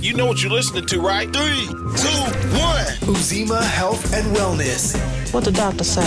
You know what you're listening to, right? Three, two, one. Uzima Health and Wellness. What the doctor say?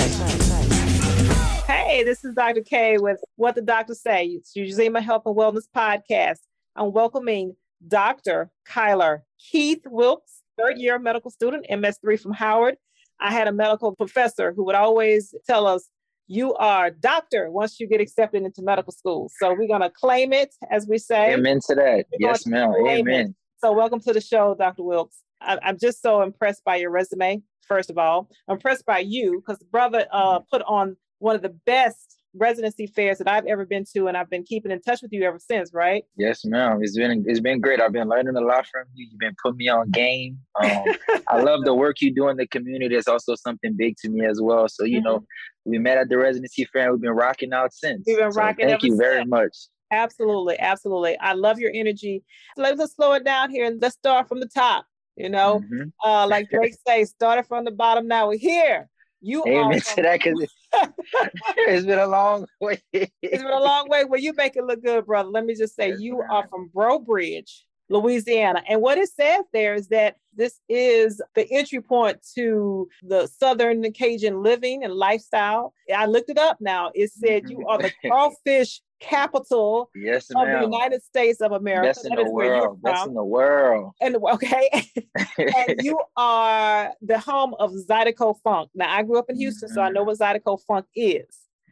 Hey, this is Dr. K with What the Doctor Say. It's Uzima Health and Wellness podcast. I'm welcoming Dr. Kylar Keith Wiltz, third year medical student, MS3 from Howard. I had a medical professor who would always tell us, you are doctor once you get accepted into medical school. So we're going to claim it, as we say. Amen to that. We're Yes, ma'am. claim it. Amen. So, welcome to the show, Dr. Wiltz. I, I'm just so impressed by your resume, first of all. I'm impressed by you because brother uh, put on one of the best residency fairs that I've ever been to, and I've been keeping in touch with you ever since, right? Yes, ma'am. It's been it's been great. I've been learning a lot from you. You've been putting me on game. Um, I love the work you do in the community. It's also something big to me as well. So you know, we met at the residency fair. and We've been rocking out since. We've been So rocking Thank you very much. Absolutely, absolutely. I love your energy. Let's just slow it down here and let's start from the top. You know, Mhm. uh, like Drake says, started from the bottom. Now we're here. You are. Amen from- to that because it's been a long way. It's been a long way. Well, you make it look good, brother. Let me just say, you are from Breaux Bridge, Louisiana. And what it says there is that this is the entry point to the Southern Cajun living and lifestyle. I looked it up now. It said you are the crawfish capital yes, of the. United States of America. Best in That the is where you're world. Best in the world. And okay, and you are the home of Zydeco Funk. Now, I grew up in Houston, so I know what Zydeco Funk is.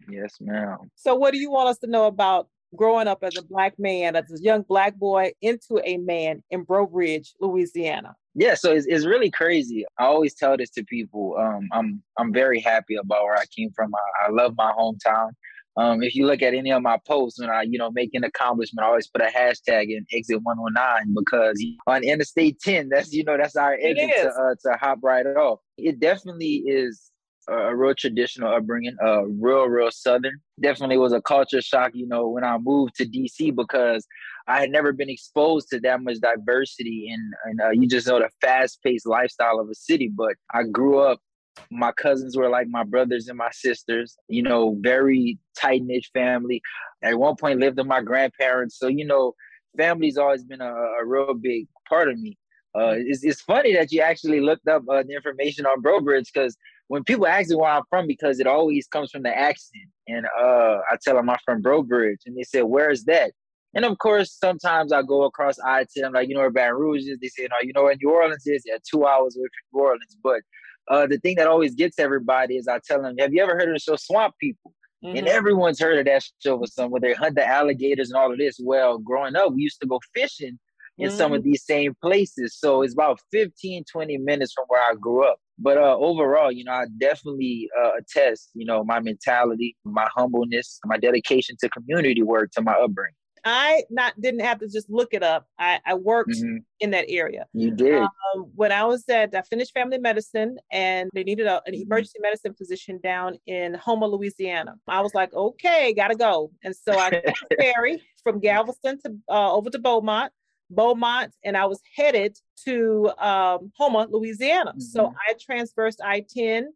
yes, ma'am. So, what do you want us to know about growing up as a black man, as a young black boy, into a man in Breaux Bridge, Louisiana? yeah so it's, it's really crazy i always tell this to people um, i'm i'm very happy about where i came from i, I love my hometown um, if you look at any of my posts when i you know make an accomplishment i always put a hashtag in exit 109 because on interstate 10 that's you know that's our It exit to, uh, to hop right off it definitely is a, a real traditional upbringing uh real real southern definitely was a culture shock you know when i moved to dc because I had never been exposed to that much diversity, and and uh, you just know the fast paced lifestyle of a city. But I grew up. My cousins were like my brothers and my sisters. You know, very tight knit family. At one point, lived with my grandparents. So you know, family's always been a, a real big part of me. Uh, it's, it's funny that you actually looked up uh, the information on Breaux Bridge because when people ask me where I'm from, because it always comes from the accent, and uh, I tell them I'm from Breaux Bridge, and they say, "Where is that?" And of course, sometimes I go across I ten. I'm like, you know where Baton Rouge is? They say, no, you know where New Orleans is? Yeah, two hours away from New Orleans. But uh, the thing that always gets everybody is I tell them, have you ever heard of the show Swamp People? Mm-hmm. And everyone's heard of that show for some where they hunt the alligators and all of this. Well, growing up, we used to go fishing in some of these same places. So it's about 15, 20 minutes from where I grew up. But uh, overall, you know, I definitely uh, attest, you know, my mentality, my humbleness, my dedication to community work, to my upbringing. I not didn't have to just look it up. I, I worked Mhm. in that area. You did. Um, when I was at, I finished family medicine and they needed a, an Mhm. emergency medicine physician down in Houma, Louisiana. I was like, okay, gotta go. And so I took the ferry from Galveston to uh, over to Beaumont, Beaumont, and I was headed to um, Houma, Louisiana. So Mhm. I transversed I-10.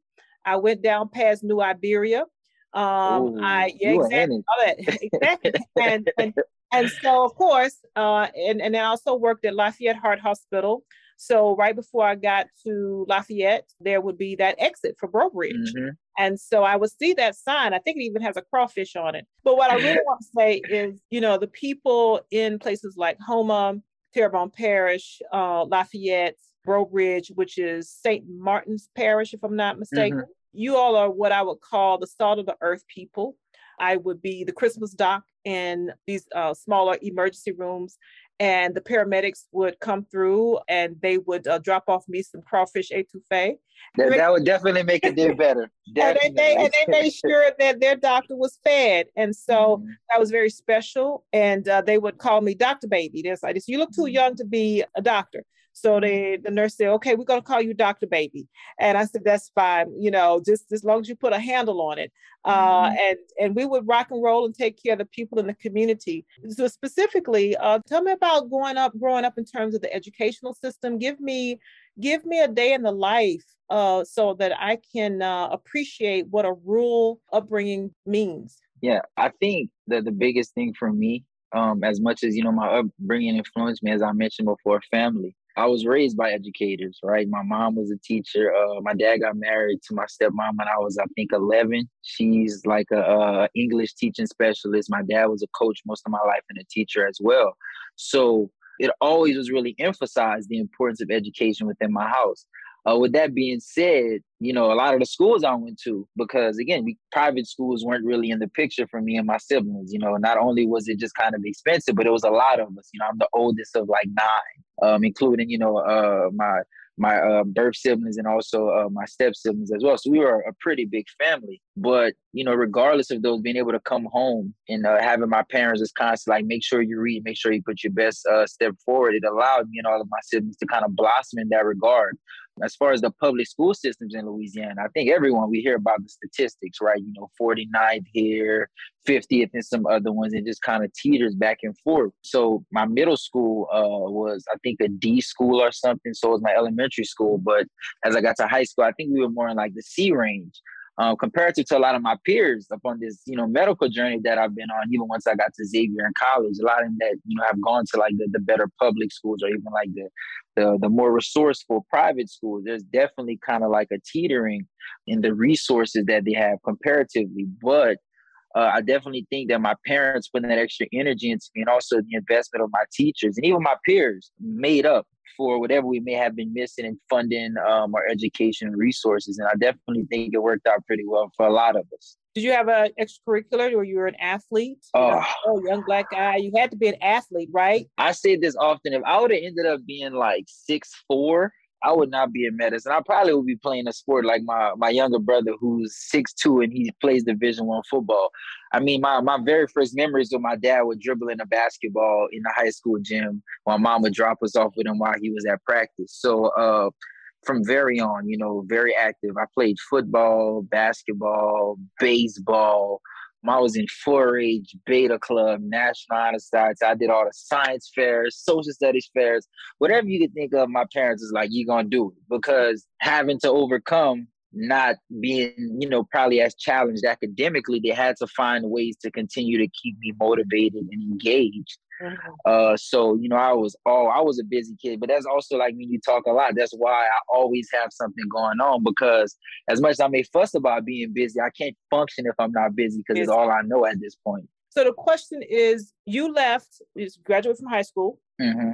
I went down past New Iberia. Um, Ooh, I yeah, exactly. all that. exactly. and, and and so of course, uh, and and then I also worked at Lafayette Heart Hospital. So right before I got to Lafayette, there would be that exit for Breaux Bridge. Mhm. And so I would see that sign. I think it even has a crawfish on it. But what I really want to say is, you know, the people in places like Houma, Terrebonne Parish, uh, Lafayette, Breaux Bridge, which is St. Martin's Parish, if I'm not mistaken, you all are what I would call the salt of the earth people. I would be the Christmas doc in these uh, smaller emergency rooms, and the paramedics would come through and they would uh, drop off me some crawfish etouffee. That, that would definitely make it day better. And they, they, and they made sure that their doctor was fed. And so Mhm. that was very special. And uh, they would call me Dr. Baby. They're like, you look too Mhm. young to be a doctor. So they, the nurse said, okay, we're going to call you Dr. Baby. And I said, that's fine. You know, just as long as you put a handle on it. Uh, Mhm. and, and we would rock and roll and take care of the people in the community. So specifically, uh, tell me about growing up, growing up in terms of the educational system. Give me Give me a day in the life uh, so that I can uh, appreciate what a rural upbringing means. Yeah, I think that the biggest thing for me, um, as much as you know, my upbringing influenced me, as I mentioned before, family. I was raised by educators, right? My mom was a teacher. Uh, my dad got married to my stepmom when I was, I think, 11. She's like a, a English teaching specialist. My dad was a coach most of my life and a teacher as well. So it always was really emphasized the importance of education within my house. Uh, with that being said, you know, a lot of the schools I went to, because again, we, private schools weren't really in the picture for me and my siblings. You know, not only was it just kind of expensive, but it was a lot of us. You know, I'm the oldest of like nine, um, including you know uh, my my uh, birth siblings and also uh, my step siblings as well. So we were a pretty big family. But you know, regardless of those, being able to come home and uh, having my parents just constantly like make sure you read, make sure you put your best uh, step forward, it allowed me and all of my siblings to kind of blossom in that regard as far as the public school systems in Louisiana, I think everyone we hear about the statistics, right? You know, 49th here, 50th, and some other ones, it just kind of teeters back and forth. So my middle school uh, was, I think, a D school or something. So was my elementary school. But as I got to high school, I think we were more in like the C range um, comparative to a lot of my peers upon this, you know, medical journey that I've been on, even once I got to Xavier in college, a lot of them that, you know, have gone to like the, the better public schools or even like the, the, the more resourceful private schools, there's definitely kind of like a teetering in the resources that they have comparatively. But uh, I definitely think that my parents putting that extra energy into me and also the investment of my teachers and even my peers made up for whatever we may have been missing in funding um, our education resources. And I definitely think it worked out pretty well for a lot of us. Did you have an extracurricular or you were an athlete? Oh. oh, young black guy. You had to be an athlete, right? I say this often. If I would have ended up being like six four, I would not be in medicine. I probably would be playing a sport like my my younger brother who's six two and he plays Division One football. I mean, my my very first memories of my dad would dribbling a basketball in the high school gym while mom would drop us off with him while he was at practice. So uh, from very on, you know, very active. I played football, basketball, baseball. I was in 4-H, Beta Club, National Honor Society. I did all the science fairs, social studies fairs, whatever you could think of. My parents is like, "You gonna do it?" Because having to overcome not being, you know, probably as challenged academically, they had to find ways to continue to keep me motivated and engaged. Mm-hmm. Uh, so you know, I was all I was a busy kid, but that's also like when you talk a lot. That's why I always have something going on because as much as I may fuss about being busy, I can't function if I'm not busy because it's all I know at this point. So the question is, you left, you graduated from high school, mm-hmm.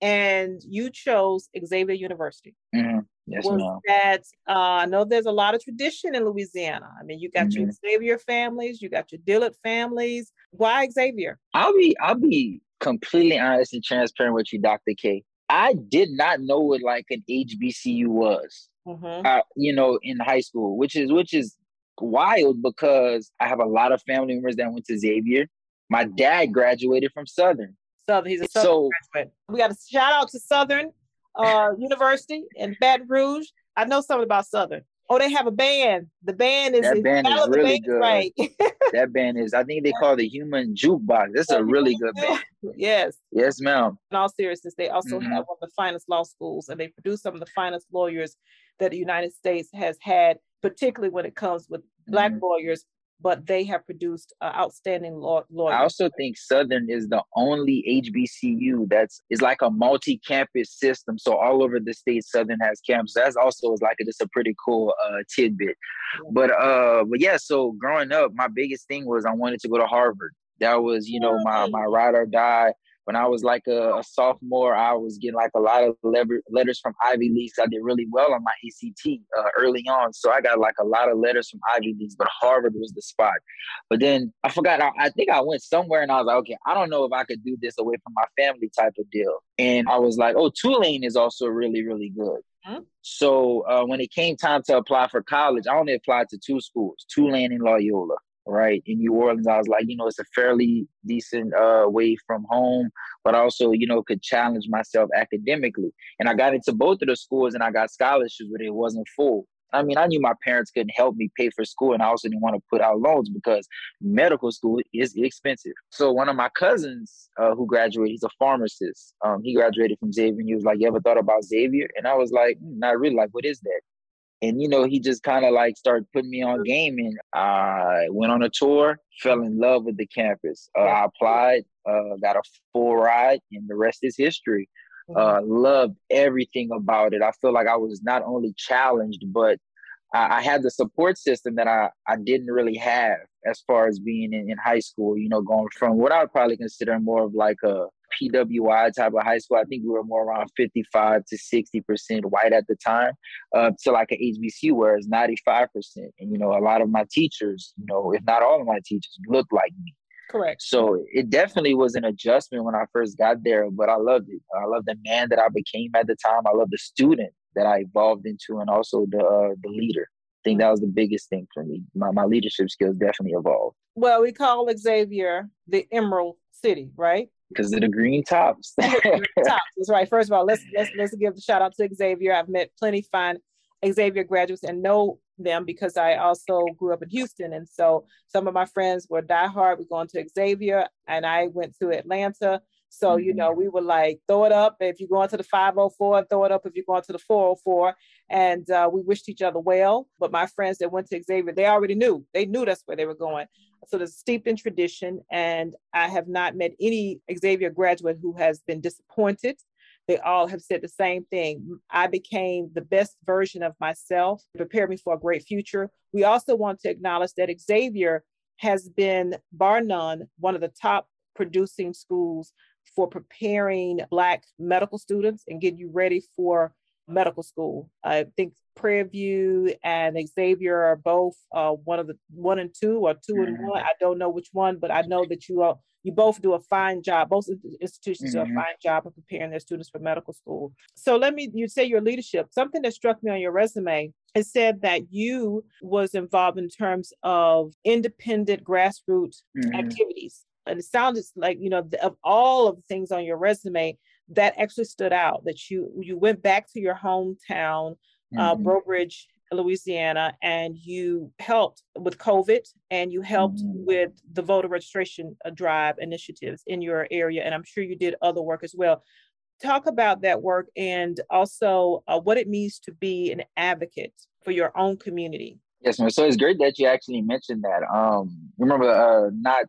and you chose Xavier University. Mm-hmm. Yes, was ma'am. that uh, I know there's a lot of tradition in Louisiana. I mean, you got mm-hmm. your Xavier families, you got your Dillard families. Why Xavier? I'll be I'll be completely honest and transparent with you, Dr. K. I did not know what like an HBCU was. Mm-hmm. Uh, you know, in high school, which is which is wild because I have a lot of family members that went to Xavier. My dad graduated from Southern. Southern, he's a Southern so, graduate. We got a shout out to Southern uh, University in Baton Rouge. I know something about Southern. Oh, they have a band. The band is that band is really good. Right. that band is. I think they call the Human Jukebox. That's a really good band. Yes. Yes, ma'am. In all seriousness, they also mm-hmm. have one of the finest law schools, and they produce some of the finest lawyers that the United States has had, particularly when it comes with Black mm-hmm. lawyers but they have produced uh, outstanding law- lawyers. I also think Southern is the only HBCU that's is like a multi-campus system. So all over the state, Southern has camps. That's also is like a, just a pretty cool uh, tidbit. Yeah. But uh, but yeah. So growing up, my biggest thing was I wanted to go to Harvard. That was you know my my ride or die when I was like a, a, sophomore, I was getting like a lot of letters from Ivy Leagues. I did really well on my ACT uh, early on, so I got like a lot of letters from Ivy Leagues. But Harvard was the spot. But then I forgot. I, I think I went somewhere, and I was like, okay, I don't know if I could do this away from my family type of deal. And I was like, oh, Tulane is also really really good. Mm-hmm. So uh, when it came time to apply for college, I only applied to two schools, Tulane and Loyola right in New Orleans. I was like, you know, it's a fairly decent uh, way from home, but also, you know, could challenge myself academically. And I got into both of the schools and I got scholarships, but it wasn't full. I mean, I knew my parents couldn't help me pay for school, and I also didn't want to put out loans because medical school is expensive. So one of my cousins uh, who graduated, he's a pharmacist. Um, he graduated from Xavier, and he was like, "You ever thought about Xavier?" And I was like, mm, "Not really. Like, what is that?" And you know, he just kind of like started putting me on game, and I went on a tour, fell in love with the campus. Uh, I applied, uh, got a full ride, and the rest is history. Mm-hmm. Uh, loved everything about it. I feel like I was not only challenged, but I, I, had the support system that I, I didn't really have as far as being in, in high school, you know, going from what I would probably consider more of like a PWI type of high school. I think we were more around 55 to 60% white at the time, uh, to like an HBCU where it's 95%. And, you know, a lot of my teachers, you know, if not all of my teachers, look like me. Correct. So it definitely was an adjustment when I first got there, but I loved it. I love the man that I became at the time. I love the student that I evolved into, and also the uh, the leader. I think that was the biggest thing for me. My my leadership skills definitely evolved. Well, we call Xavier the Emerald City, right? Because of the green tops. tops. That's right. First of all, let's let's let's give the shout out to Xavier. I've met plenty fine Xavier graduates and know them because I also grew up in Houston. And so some of my friends were diehard. We're going to Xavier and I went to Atlanta. So, mm-hmm. you know, we were like, throw it up. If you're going to the 504, throw it up if you're going to the 404. And uh, we wished each other well. But my friends that went to Xavier, they already knew. They knew that's where they were going. So there's steeped in tradition. And I have not met any Xavier graduate who has been disappointed they all have said the same thing. I became the best version of myself, prepared me for a great future. We also want to acknowledge that Xavier has been, bar none, one of the top producing schools for preparing Black medical students and getting you ready for medical school. I think Prairie View and Xavier are both uh, one of the one and two or 2 mm-hmm. and one. I don't know which one, but I know that you all you both do a fine job. Both institutions mm-hmm. do a fine job of preparing their students for medical school. So let me you say your leadership. Something that struck me on your resume it said that you was involved in terms of independent grassroots mm-hmm. activities. And it sounded like, you know, of all of the things on your resume, that actually stood out that you you went back to your hometown uh, mm-hmm. Louisiana, and you helped with COVID and you helped mm-hmm. with the voter registration uh, drive initiatives in your area. And I'm sure you did other work as well. Talk about that work and also uh, what it means to be an advocate for your own community. Yes, ma'am. So it's great that you actually mentioned that. Um, remember, uh, not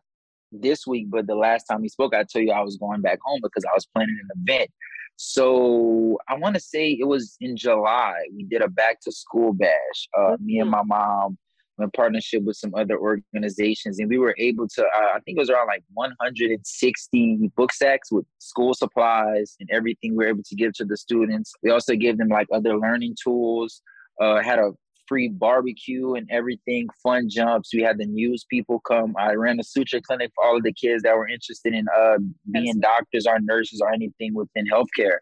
this week, but the last time we spoke, I told you I was going back home because I was planning an event so I want to say it was in July. We did a back to school bash. Uh, mm-hmm. Me and my mom in partnership with some other organizations, and we were able to. Uh, I think it was around like 160 book sacks with school supplies and everything. We were able to give to the students. We also gave them like other learning tools. Uh, had a free barbecue and everything, fun jumps. We had the news people come. I ran a suture clinic for all of the kids that were interested in uh, being doctors or nurses or anything within healthcare.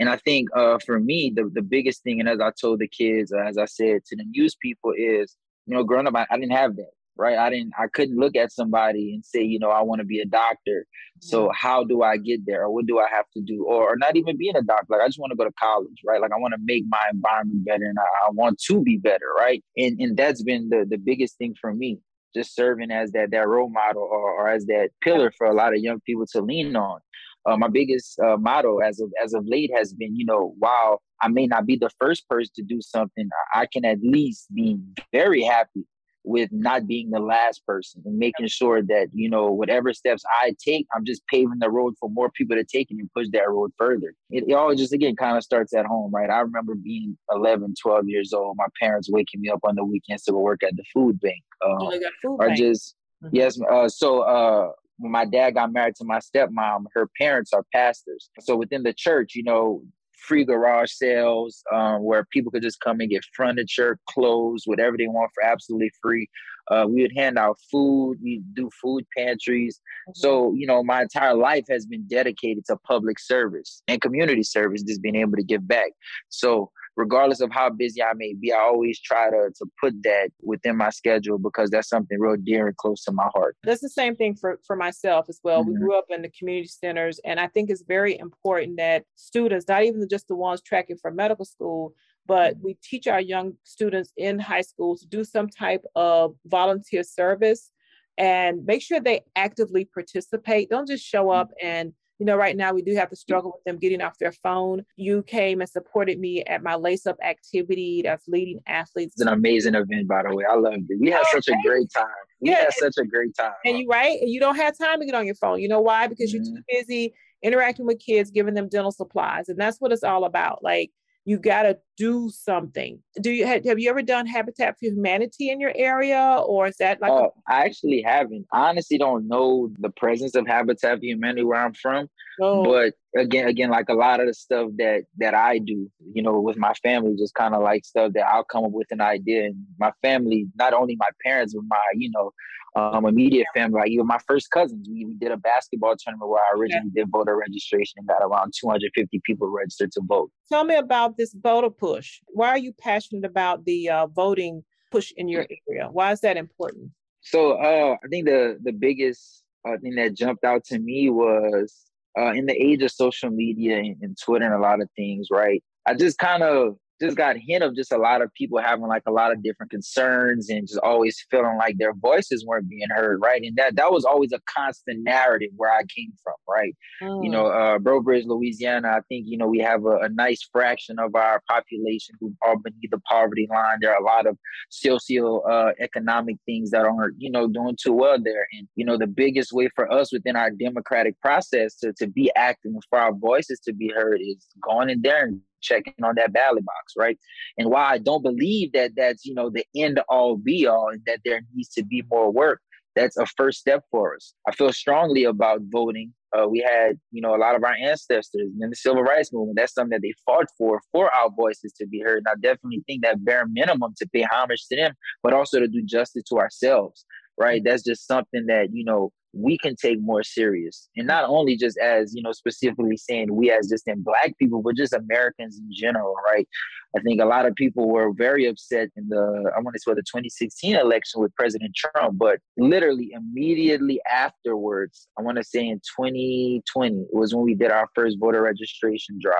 And I think uh, for me, the, the biggest thing, and as I told the kids, uh, as I said to the news people, is, you know, growing up, I, I didn't have that right? I didn't, I couldn't look at somebody and say, you know, I want to be a doctor. So how do I get there? Or what do I have to do? Or, or not even being a doctor. Like I just want to go to college, right? Like I want to make my environment better and I, I want to be better, right? And and that's been the the biggest thing for me. Just serving as that that role model or, or as that pillar for a lot of young people to lean on. Uh, my biggest uh, motto as of as of late has been, you know, while I may not be the first person to do something, I can at least be very happy with not being the last person and making sure that you know whatever steps i take i'm just paving the road for more people to take and push that road further it, it all just again kind of starts at home right i remember being 11 12 years old my parents waking me up on the weekends to go work at the food bank uh, oh, food or bank. just mm-hmm. yes uh, so uh when my dad got married to my stepmom her parents are pastors so within the church you know free garage sales um, where people could just come and get furniture, clothes, whatever they want for absolutely free. Uh, we would hand out food. We do food pantries. Mm-hmm. So you know, my entire life has been dedicated to public service and community service, just being able to give back. So regardless of how busy I may be, I always try to to put that within my schedule because that's something real dear and close to my heart. That's the same thing for, for myself as well. Mm-hmm. We grew up in the community centers, and I think it's very important that students, not even just the ones tracking for medical school, but we teach our young students in high school to do some type of volunteer service and make sure they actively participate. Don't just show up and you know, right now we do have to struggle with them getting off their phone. You came and supported me at my lace up activity that's leading athletes. It's an amazing event, by the way. I loved it. We had such a great time. We yeah, had such a great time. And you right, and you don't have time to get on your phone. You know why? Because mm-hmm. you're too busy interacting with kids, giving them dental supplies, and that's what it's all about. Like you got to do something. Do you have, have you ever done Habitat for Humanity in your area, or is that like? Oh, a- I actually haven't. I honestly don't know the presence of Habitat for Humanity where I'm from, oh. but again, again, like a lot of the stuff that that I do, you know, with my family, just kind of like stuff that I'll come up with an idea, and my family, not only my parents, but my, you know, um, immediate family, like even my first cousins. We, we did a basketball tournament where I originally did voter registration and got around 250 people registered to vote. Tell me about this voter push. Why are you passionate about the uh, voting push in your area? Why is that important? So uh, I think the the biggest uh, thing that jumped out to me was uh, in the age of social media and, and Twitter and a lot of things, right? I just kind of just got hint of just a lot of people having like a lot of different concerns and just always feeling like their voices weren't being heard, right? And that that was always a constant narrative where I came from, right? Mm. You know, uh, Breaux Bridge, Louisiana. I think you know we have a, a, nice fraction of our population who are beneath the poverty line. There are a lot of socio uh, economic things that aren't you know doing too well there, and you know the biggest way for us within our democratic process to to be active for our voices to be heard is going in there and checking on that ballot box, right? And why I don't believe that that's, you know, the end all be all and that there needs to be more work. That's a first step for us. I feel strongly about voting. Uh, we had, you know, a lot of our ancestors in the civil rights movement. That's something that they fought for, for our voices to be heard. And I definitely think that bare minimum to pay homage to them, but also to do justice to ourselves, right? That's just something that, you know, we can take more serious and not only just as you know specifically saying we as just in black people but just americans in general right I think a lot of people were very upset in the, I want to say the 2016 election with President Trump, but literally immediately afterwards, I want to say in 2020, it was when we did our first voter registration drive.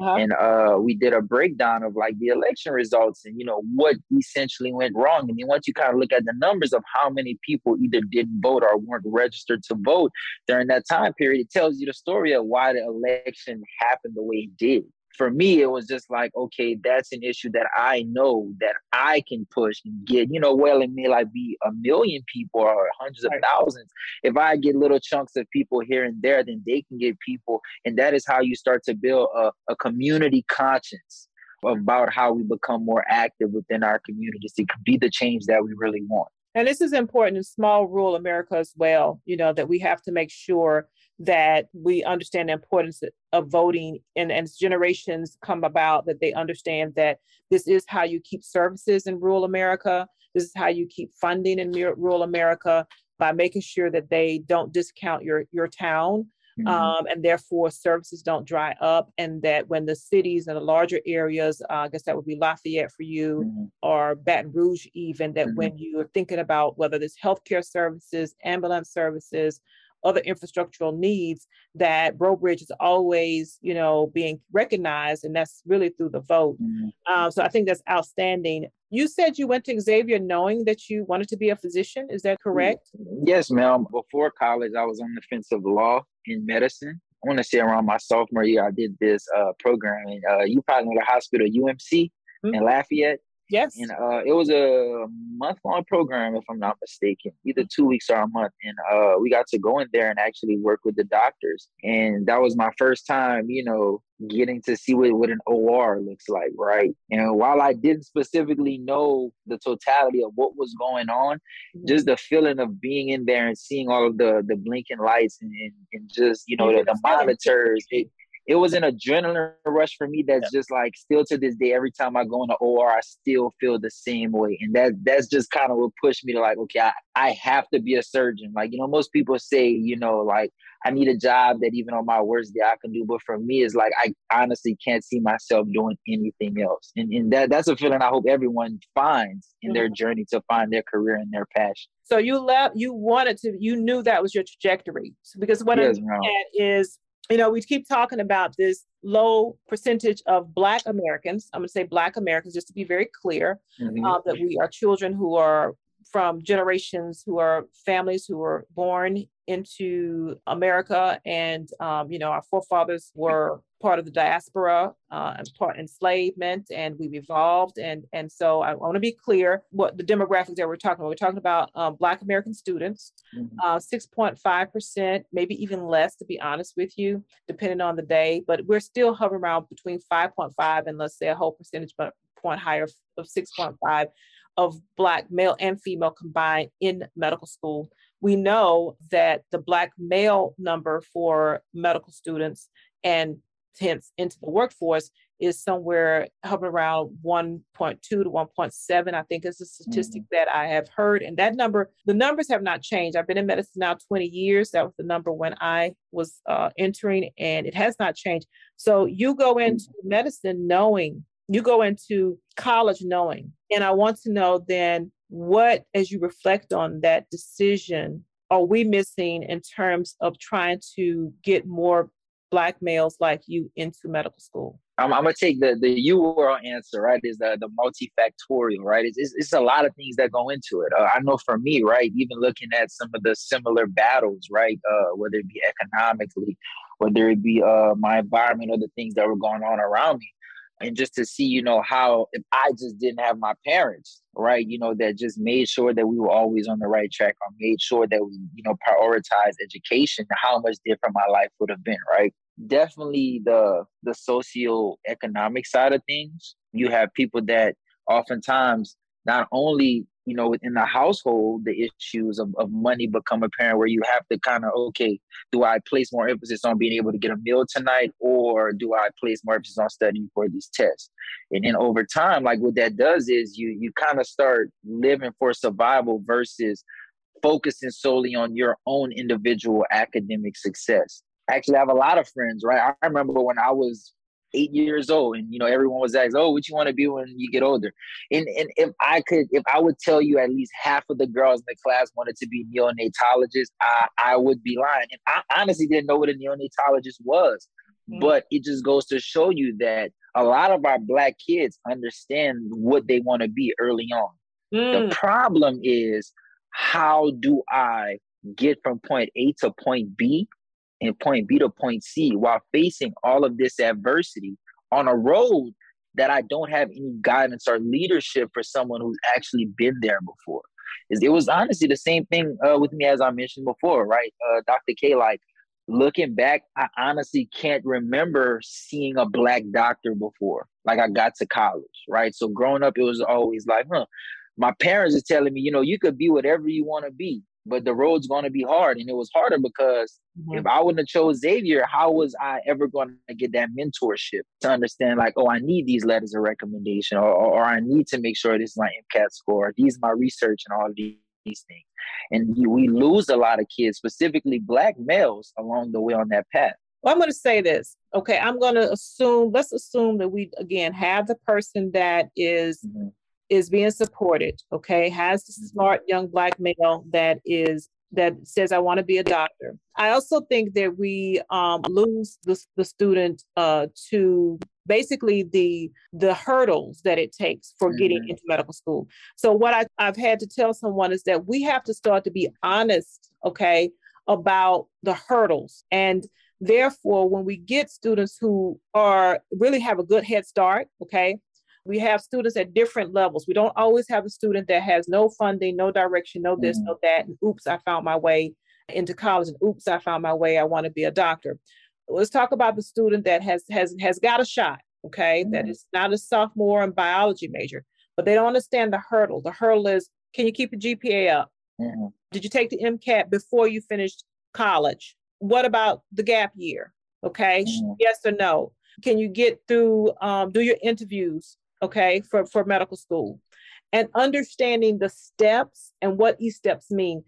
Uh-huh. And uh, we did a breakdown of like the election results and, you know, what essentially went wrong. And then once you kind of look at the numbers of how many people either didn't vote or weren't registered to vote during that time period, it tells you the story of why the election happened the way it did for me, it was just like, okay, that's an issue that I know that I can push and get. You know, well, it may like be a million people or hundreds of thousands. If I get little chunks of people here and there, then they can get people, and that is how you start to build a, a community conscience about how we become more active within our communities to be the change that we really want. And this is important in small rural America as well, you know, that we have to make sure that we understand the importance of voting and, as generations come about that they understand that this is how you keep services in rural America. This is how you keep funding in rural America by making sure that they don't discount your, your town Mm-hmm. Um, and therefore services don't dry up and that when the cities and the larger areas uh, i guess that would be lafayette for you mm-hmm. or baton rouge even that mm-hmm. when you're thinking about whether it's healthcare services ambulance services other infrastructural needs that Breaux Bridge is always, you know, being recognized, and that's really through the vote. Mm-hmm. Um, so I think that's outstanding. You said you went to Xavier knowing that you wanted to be a physician. Is that correct? Yes, ma'am. Before college, I was on the fence of law in medicine. I want to say around my sophomore year, I did this uh, program. And uh, you probably know the hospital UMC mm-hmm. in Lafayette. Yes. And uh, it was a month long program, if I'm not mistaken, either two weeks or a month. And uh, we got to go in there and actually work with the doctors. And that was my first time, you know, getting to see what, what an OR looks like, right? And while I didn't specifically know the totality of what was going on, mm-hmm. just the feeling of being in there and seeing all of the the blinking lights and, and, and just, you know, the, the monitors, it, it was an adrenaline rush for me that's yeah. just like still to this day every time i go in the or i still feel the same way. And that that's just kind of what pushed me to like okay I, I have to be a surgeon. Like you know most people say you know like i need a job that even on my worst day i can do but for me it's like i honestly can't see myself doing anything else. And, and that that's a feeling i hope everyone finds in mm-hmm. their journey to find their career and their passion. So you left you wanted to you knew that was your trajectory. So because what yes, i'm at is you know, we keep talking about this low percentage of Black Americans. I'm going to say Black Americans just to be very clear mm-hmm. uh, that we are children who are from generations who are families who were born into America, and um, you know our forefathers were part of the diaspora uh, and part enslavement, and we've evolved, and and so I want to be clear what the demographics that we're talking about. We're talking about um, Black American students, mm-hmm. uh, six point five percent, maybe even less, to be honest with you, depending on the day. But we're still hovering around between five point five and let's say a whole percentage point higher of six point five of Black male and female combined in medical school. We know that the Black male number for medical students and hence into the workforce is somewhere hovering around 1.2 to 1.7 i think is a statistic mm-hmm. that i have heard and that number the numbers have not changed i've been in medicine now 20 years that was the number when i was uh, entering and it has not changed so you go into mm-hmm. medicine knowing you go into college knowing. And I want to know then what, as you reflect on that decision, are we missing in terms of trying to get more Black males like you into medical school? I'm, I'm gonna take the the URL answer, right? Is the the multifactorial, right? It's, it's, it's a lot of things that go into it. Uh, I know for me, right, even looking at some of the similar battles, right, uh, whether it be economically, whether it be uh, my environment or the things that were going on around me, and just to see, you know, how if I just didn't have my parents, right, you know, that just made sure that we were always on the right track or made sure that we, you know, prioritize education, how much different my life would have been, right? Definitely the the socio-economic side of things. You have people that oftentimes not only you know, within the household, the issues of, of money become apparent where you have to kind of, okay, do I place more emphasis on being able to get a meal tonight or do I place more emphasis on studying for these tests? And then over time, like what that does is you you kind of start living for survival versus focusing solely on your own individual academic success. Actually, I have a lot of friends, right? I remember when I was eight years old and you know everyone was asked oh what you want to be when you get older and and if i could if i would tell you at least half of the girls in the class wanted to be neonatologists i i would be lying and i honestly didn't know what a neonatologist was mm-hmm. but it just goes to show you that a lot of our black kids understand what they want to be early on mm. the problem is how do i get from point a to point b and point B to point C while facing all of this adversity on a road that I don't have any guidance or leadership for someone who's actually been there before. It was honestly the same thing uh, with me as I mentioned before, right? Uh, Dr. K, like looking back, I honestly can't remember seeing a black doctor before. Like I got to college, right? So growing up, it was always like, huh. My parents are telling me, you know, you could be whatever you want to be but the road's going to be hard and it was harder because mm-hmm. if i wouldn't have chose xavier how was i ever going to get that mentorship to understand like oh i need these letters of recommendation or, or, or i need to make sure this is my mcat score these are my research and all of these, these things and we lose a lot of kids specifically black males along the way on that path well, I'm going to say this. Okay, I'm going to assume, let's assume that we, again, have the person that is mm-hmm is being supported, okay, has the smart young black male that is that says I want to be a doctor. I also think that we um, lose the, the student uh, to basically the the hurdles that it takes for mm-hmm. getting into medical school. So what I, I've had to tell someone is that we have to start to be honest, okay, about the hurdles and therefore when we get students who are really have a good head start okay we have students at different levels. We don't always have a student that has no funding, no direction, no this, mm-hmm. no that. And oops, I found my way into college. And oops, I found my way. I want to be a doctor. Let's talk about the student that has has has got a shot. Okay, mm-hmm. that is not a sophomore and biology major, but they don't understand the hurdle. The hurdle is, can you keep your GPA up? Mm-hmm. Did you take the MCAT before you finished college? What about the gap year? Okay, mm-hmm. yes or no? Can you get through, um, do your interviews okay, for, for medical school and understanding the steps and what these steps mean.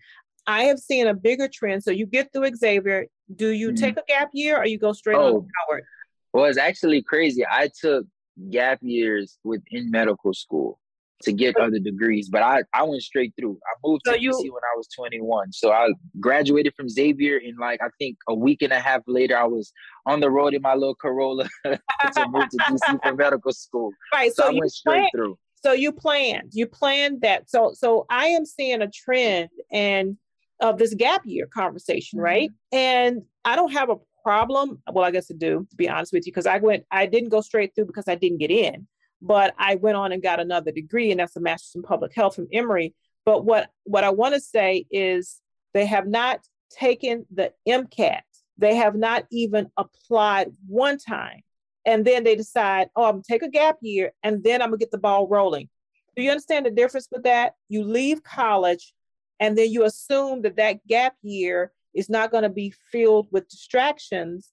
I have seen a bigger trend. So you get through Xavier. Do you mm-hmm. take a gap year or you go straight oh, on Howard? Well, it's actually crazy. I took gap years within medical school. To get other degrees. But I, I went straight through. I moved to you, DC when I was 21. So I graduated from Xavier and like I think a week and a half later I was on the road in my little Corolla to move to DC for medical school. Right. So, so I went straight planned, through. So you planned. You planned that. So so I am seeing a trend and of this gap year conversation, mm-hmm. right? And I don't have a problem. Well, I guess I do, to be honest with you, because I went, I didn't go straight through because I didn't get in but I went on and got another degree, and that's a master's in public health from Emory. But what what I want to say is they have not taken the MCAT. They have not even applied one time. And then they decide, oh, I'm gonna take a gap year and then I'm gonna get the ball rolling. Do you understand the difference with that? You leave college and then you assume that that gap year is not going to be filled with distractions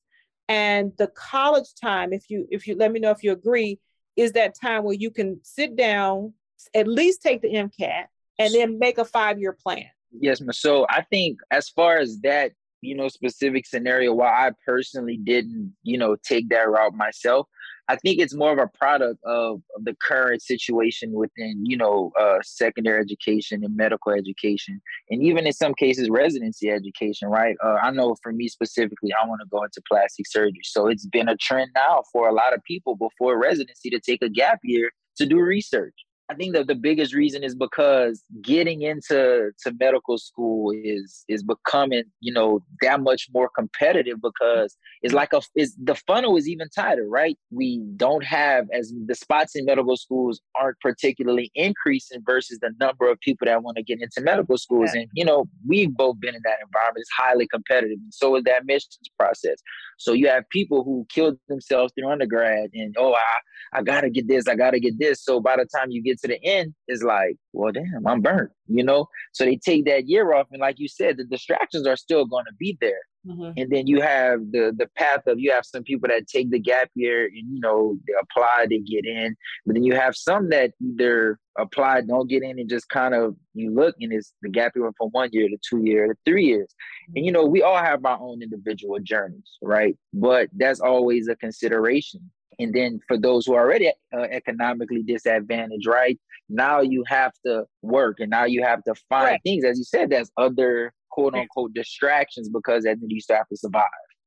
and the college time if you if you let me know if you agree is that time where you can sit down, at least take the MCAT, and then make a five year plan. Yes, ma'am. So I think as far as that, you know, specific scenario, while I personally didn't, you know, take that route myself, I think it's more of a product of, the current situation within, you know, uh, secondary education and medical education, and even in some cases, residency education, right? Uh, I know for me specifically, I want to go into plastic surgery. So it's been a trend now for a lot of people before residency to take a gap year to do research. I think that the biggest reason is because getting into to medical school is is becoming you know that much more competitive because it's like a is the funnel is even tighter, right? We don't have as the spots in medical schools aren't particularly increasing versus the number of people that want to get into medical schools, yeah. and you know we've both been in that environment. It's highly competitive, and so is that admissions process. So you have people who killed themselves through undergrad, and oh, I I gotta get this, I gotta get this. So by the time you get to the end, it's like, well, damn, I'm burnt, you know? So they take that year off. And like you said, the distractions are still going to be there. Mm-hmm. And then you have the the path of you have some people that take the gap year and you know they apply, to get in, but then you have some that either apply, don't get in, and just kind of you look and it's the gap year from one year to two year to three years. And you know we all have our own individual journeys, right? But that's always a consideration. And then for those who are already uh, economically disadvantaged, right? Now you have to work and now you have to find right. things, as you said, that's other quote unquote distractions because then you still have to survive.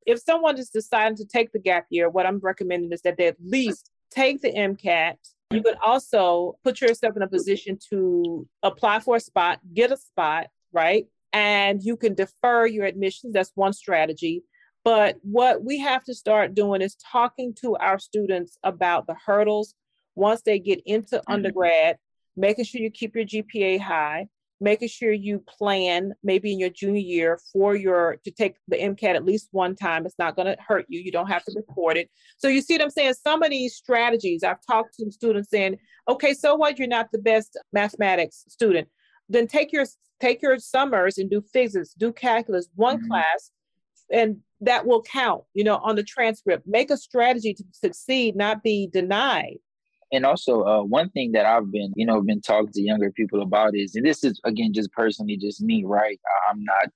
If someone is deciding to take the gap year, what I'm recommending is that they at least take the MCAT. You could also put yourself in a position to apply for a spot, get a spot, right? And you can defer your admissions. That's one strategy. But what we have to start doing is talking to our students about the hurdles once they get into mm-hmm. undergrad, making sure you keep your GPA high, making sure you plan maybe in your junior year for your to take the MCAT at least one time. It's not going to hurt you. You don't have to report it. So you see what I'm saying? Some of these strategies I've talked to students saying, okay, so what? You're not the best mathematics student. Then take your take your summers and do physics, do calculus, one mm-hmm. class, and that will count, you know, on the transcript. Make a strategy to succeed, not be denied. And also, uh, one thing that I've been, you know, been talking to younger people about is, and this is again just personally, just me, right? I'm not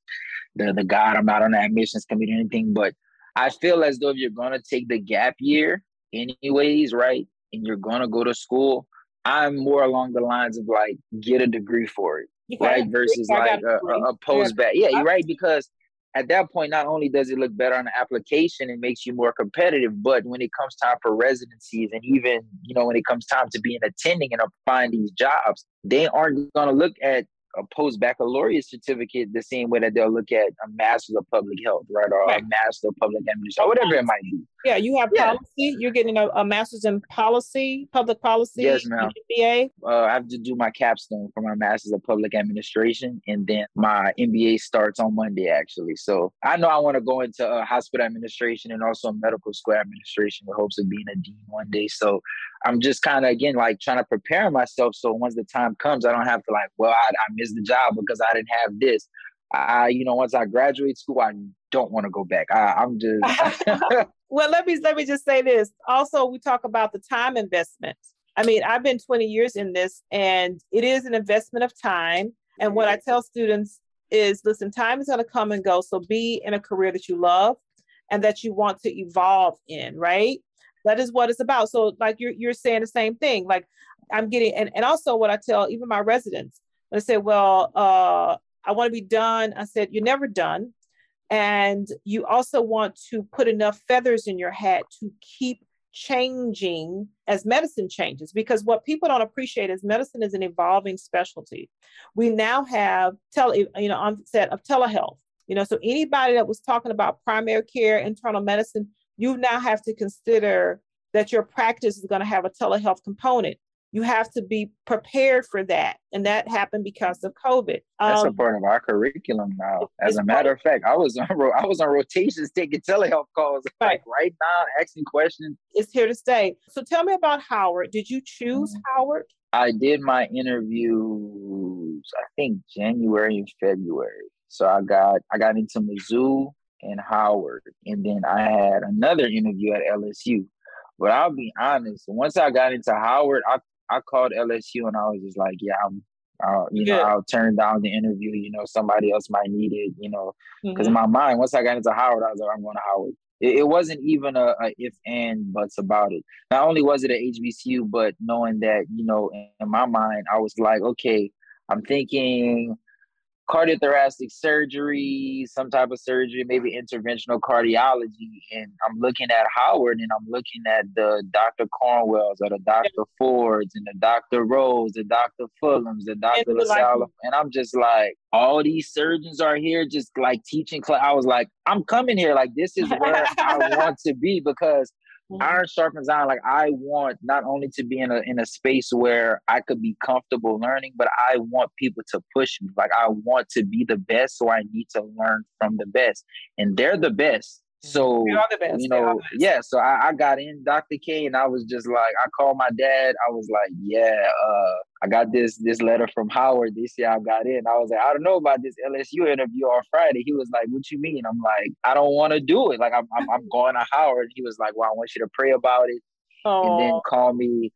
the the god. I'm not on the admissions committee or anything, but I feel as though if you're gonna take the gap year, anyways, right, and you're gonna go to school, I'm more along the lines of like get a degree for it, right? Versus like a, a, a post back. Yeah, you're right because at that point, not only does it look better on the application, it makes you more competitive, but when it comes time for residencies and even, you know, when it comes time to being attending and applying these jobs, they aren't going to look at a post baccalaureate certificate the same way that they'll look at a master's of public health, right, or right. a master of public administration, or whatever it might be. Yeah, you have yeah. policy. You're getting a, a, master's in policy, public policy. Yes, ma'am. MBA. Uh, I have to do my capstone for my master's of public administration, and then my MBA starts on Monday, actually. So I know I want to go into uh, hospital administration and also medical school administration with hopes of being a dean one day. So I'm just kind of again like trying to prepare myself so once the time comes, I don't have to like, well, I, I missed the job because I didn't have this. I, you know, once I graduate school, I don't want to go back. I, I'm just. well, let me let me just say this. Also, we talk about the time investment. I mean, I've been 20 years in this, and it is an investment of time. And what I tell students is, listen, time is going to come and go. So be in a career that you love and that you want to evolve in, right? That is what it's about. So like you're you're saying the same thing. Like I'm getting and, and also what I tell even my residents, when I say, well, uh, I want to be done. I said, you're never done. And you also want to put enough feathers in your hat to keep changing as medicine changes because what people don't appreciate is medicine is an evolving specialty we now have tele you know onset of telehealth you know so anybody that was talking about primary care internal medicine you now have to consider that your practice is going to have a telehealth component you have to be prepared for that. And that happened because of COVID. That's um, a part of our curriculum now. As a matter of fact, I was on I was on rotations taking telehealth calls right. like right now, asking questions. It's here to stay. So tell me about Howard. Did you choose mm-hmm. Howard? I did my interviews, I think January and February. So I got I got into Mizzou and Howard, and then I had another interview at LSU. But I'll be honest, once I got into Howard, I I called LSU and I was just like, yeah, I'm, you know, I'll turn down the interview. You know, somebody else might need it. You know, because mm-hmm. in my mind, once I got into Howard, I was like, I'm going to Howard. It, it wasn't even a, a, if and buts about it. Not only was it a HBCU, but knowing that, you know, in, in my mind, I was like, okay, I'm thinking cardiothoracic surgery, some type of surgery, maybe interventional cardiology. And I'm looking at Howard and I'm looking at the Dr. Cornwells or the Dr. Fords and the Dr. Rose, the Dr. Fulhams, the Dr. LaSalle. And I'm just like, all these surgeons are here just like teaching. class. I was like, I'm coming here. Like, this is where I want to be because mm-hmm. iron sharpens iron. Like I want not only to be in a in a space where I could be comfortable learning, but I want people to push me. Like I want to be the best, so I need to learn from the best, and they're the best. So you know, yeah. So I, I, got in Dr. K, and I was just like, I called my dad. I was like, yeah, uh, I got this this letter from Howard. This year I got in. I was like, I don't know about this LSU interview on Friday. He was like, What you mean? I'm like, I don't want to do it. Like I'm, I'm, I'm going to Howard. He was like, Well, I want you to pray about it, and then call me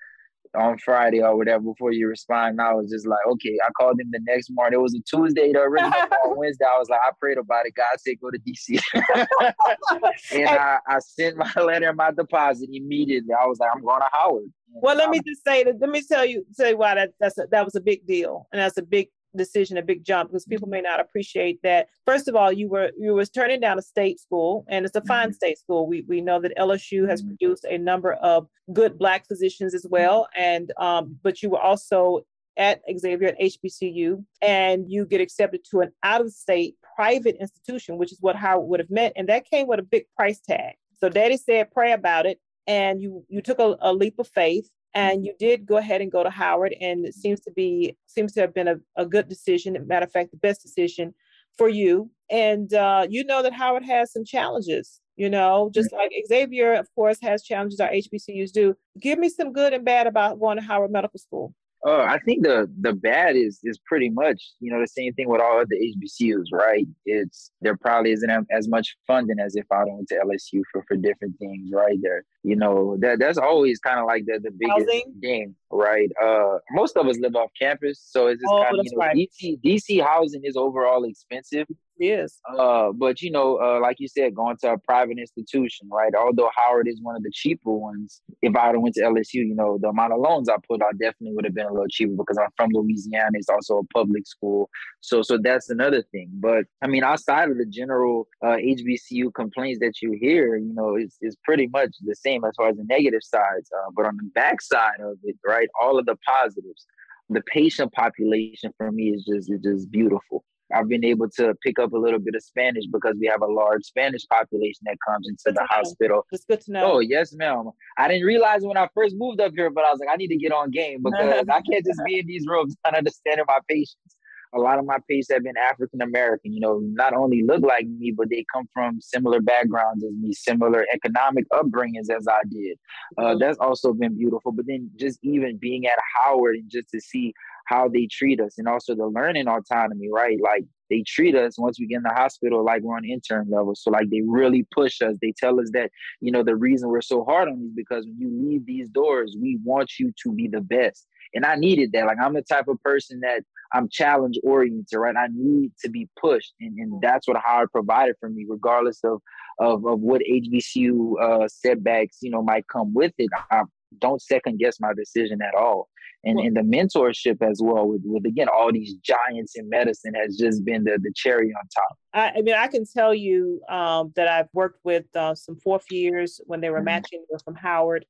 on Friday or whatever before you respond. And I was just like, okay. I called him the next morning. It was a Tuesday. Already on Wednesday. I was like, I prayed about it. God said go to DC. and I, I sent my letter and my deposit immediately. I was like, I'm going to Howard. Well, let me just say that. Let me tell you, say why that that's a, that was a big deal, and that's a big decision, a big jump, because people may not appreciate that. First of all, you were you was turning down a state school, and it's a fine mm-hmm. state school. We we know that LSU has mm-hmm. produced a number of good Black physicians as well, and um, but you were also at Xavier at HBCU, and you get accepted to an out of state private institution, which is what Howard would have meant, and that came with a big price tag. So Daddy said, pray about it, and you you took a, a leap of faith and you did go ahead and go to Howard, and it seems to be seems to have been a, a good decision. Matter of fact, the best decision for you. And uh, you know that Howard has some challenges. You know, just like Xavier, of course, has challenges. Our HBCUs do. Give me some good and bad about going to Howard Medical School. Uh, I think the the bad is is pretty much you know the same thing with all other HBCUs, right? It's there probably isn't as much funding as if I went to LSU for for different things, right? There, you know that that's always kind of like the the biggest Housing. game, right? Uh, most of us live off campus, so it's just oh, kind of you know right. DC DC housing is overall expensive. Yes. Uh, but you know, uh, like you said, going to a private institution, right? Although Howard is one of the cheaper ones, if I had went to LSU, you know, the amount of loans I put out definitely would have been a little cheaper because I'm from Louisiana. It's also a public school, so so that's another thing. But I mean, outside of the general uh, HBCU complaints that you hear, you know, it's it's pretty much the same as far as the negative sides. Uh, but on the backside of it, right, all of the positives the patient population for me is just is just beautiful. I've been able to pick up a little bit of Spanish because we have a large Spanish population that comes into good the hospital. It's good to know. Oh yes, ma'am. I didn't realize when I first moved up here, but I was like, I need to get on game because I can't just be in these rooms not understanding my patients. A lot of my patients have been African American. You know, not only look like me, but they come from similar backgrounds as me, similar economic upbringings as I did. Uh, mm-hmm. that's also been beautiful. But then just even being at Howard and just to see how they treat us and also the learning autonomy, right? Like they treat us once we get in the hospital like we're on intern level. So like they really push us. They tell us that, you know, the reason we're so hard on you is because when you leave these doors, we want you to be the best. And I needed that. Like I'm the type of person that I'm challenge oriented, right? I need to be pushed. And, and that's what Howard provided for me, regardless of of, of what HBCU uh, setbacks, you know, might come with it. I don't second guess my decision at all. And, well, and the mentorship as well with, with again all these giants in medicine has just been the, the cherry on top. I, I mean, I can tell you um, that I've worked with uh, some fourth years when they were mm-hmm. matching from Howard,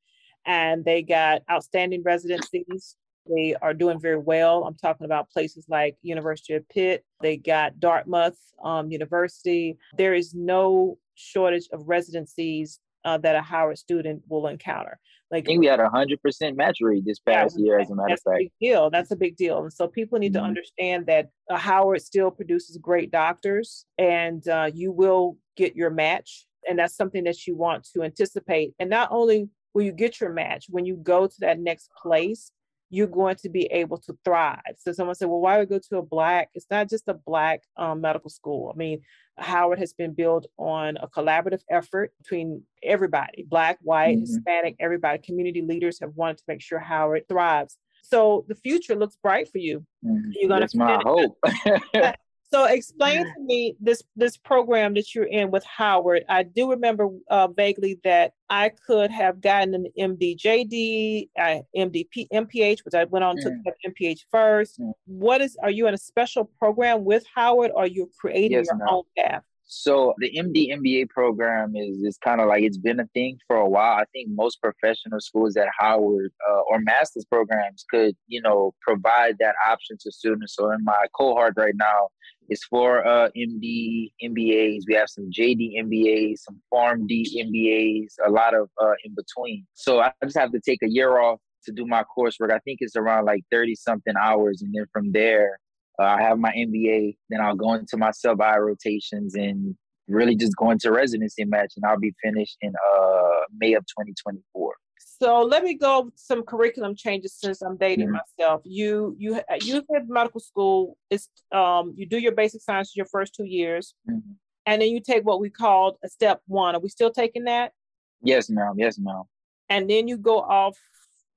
and they got outstanding residencies they are doing very well. I'm talking about places like University of Pitt. They got Dartmouth um, University. There is no shortage of residencies uh, that a Howard student will encounter. Like I think we had a hundred percent match rate this past yeah, year, as a matter of fact. A big deal. That's a big deal. And so people need mm-hmm. to understand that uh, Howard still produces great doctors, and uh, you will get your match, and that's something that you want to anticipate. And not only will you get your match when you go to that next place, you're going to be able to thrive. So someone said, well, why would go to a black? It's not just a black um, medical school. I mean, Howard has been built on a collaborative effort between everybody, black, white, mm-hmm. Hispanic, everybody. Community leaders have wanted to make sure Howard thrives. So the future looks bright for you. Mm-hmm. You're gonna That's my hope. So explain to me this this program that you're in with Howard. I do remember uh, vaguely that I could have gotten an MDJD, uh, MDP, MPH, which I went on mm. to MPH first. Mm. What is? Are you in a special program with Howard, or you're you creating yes, your own path? So the MD MBA program is is kind of like it's been a thing for a while. I think most professional schools at Howard uh, or master's programs could, you know, provide that option to students. So in my cohort right now, it's for uh, MD MBAs. We have some JD MBAs, some PharmD MBAs, a lot of uh, in between. So I just have to take a year off to do my coursework. I think it's around like 30 something hours. And then from there, uh, I have my MBA. Then I'll go into my sub I rotations and really just go into residency match. And I'll be finished in uh, May of 2024. So let me go some curriculum changes since I'm dating myself. You you you hit medical school. It's um you do your basic science your first two years, mm-hmm. and then you take what we called a step one. Are we still taking that? Yes, ma'am. Yes, ma'am. And then you go off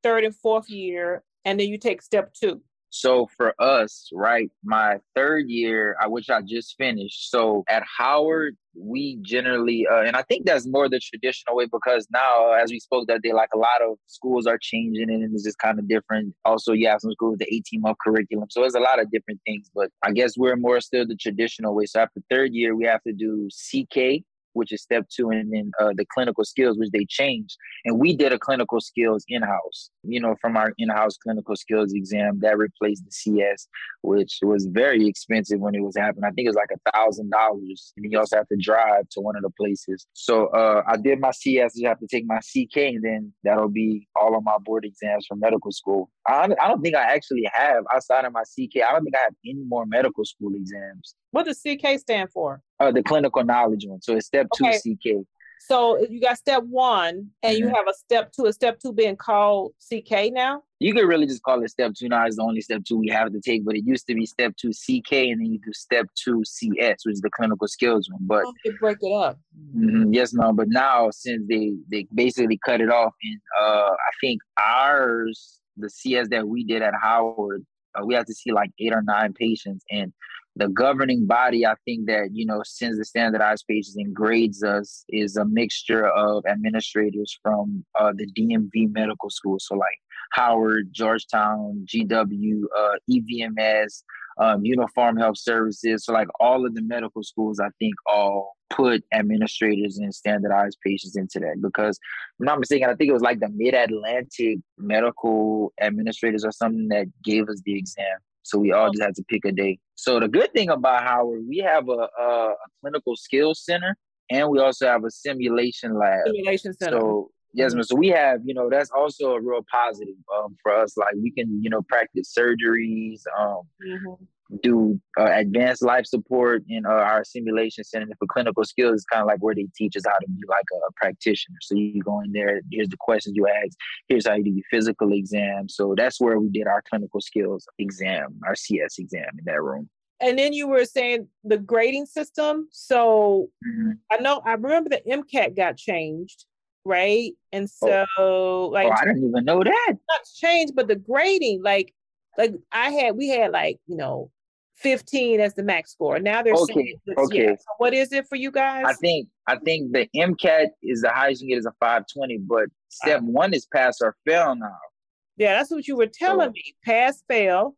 third and fourth year, and then you take step two. So for us, right, my third year, I which I just finished. So at Howard, we generally, uh, and I think that's more the traditional way because now, as we spoke that day, like a lot of schools are changing and it's just kind of different. Also, you have some schools with the 18 month curriculum. So there's a lot of different things, but I guess we're more still the traditional way. So after third year, we have to do CK, which is step two, and then uh, the clinical skills, which they changed. And we did a clinical skills in house, you know, from our in house clinical skills exam that replaced the CS, which was very expensive when it was happening. I think it was like a thousand dollars, and you also have to drive to one of the places. So uh, I did my CS. You have to take my CK, and then that'll be all of my board exams for medical school. I, I don't think I actually have outside of my CK. I don't think I have any more medical school exams. What does CK stand for? Uh, the clinical knowledge one. So it's step okay. two CK. So you got step one, and mm-hmm. you have a step two. A step two being called CK now. You could really just call it step two. Now it's the only step two we have to take, but it used to be step two CK, and then you do step two CS, which is the clinical skills one. But they break it up. Mm-hmm, yes, ma'am. But now since they they basically cut it off, and uh, I think ours, the CS that we did at Howard, uh, we have to see like eight or nine patients, and the governing body, I think that, you know, sends the standardized pages and grades us is a mixture of administrators from uh, the DMV medical school. So like Howard, Georgetown, GW, uh, EVMS, um, Uniform Health Services. So like all of the medical schools, I think all put administrators and standardized patients into that because I'm not mistaken, I think it was like the Mid Atlantic medical administrators or something that gave us the exam. So we all just had to pick a day. So the good thing about Howard, we have a, a, a clinical skills center and we also have a simulation lab. Simulation center. So yes, mm-hmm. so we have, you know, that's also a real positive um, for us. Like we can, you know, practice surgeries, um, mm-hmm do uh, advanced life support in uh, our simulation center. For clinical skills, is kind of like where they teach us how to be like a, a, practitioner. So you go in there, here's the questions you ask, here's how you do your physical exam. So that's where we did our clinical skills exam, our CS exam in that room. And then you were saying the grading system. So mm-hmm. I know I remember the MCAT got changed, right? And oh. so oh. like oh, I didn't even know that. Not changed, but the grading, like like I had we had like, you know, 15 as the max score. Now they're Okay, okay. yeah. So what is it for you guys? I think I think the MCAT is the highest you can get is a 520, but step one is pass or fail now. yeah, that's what you were telling So- me. Pass, fail.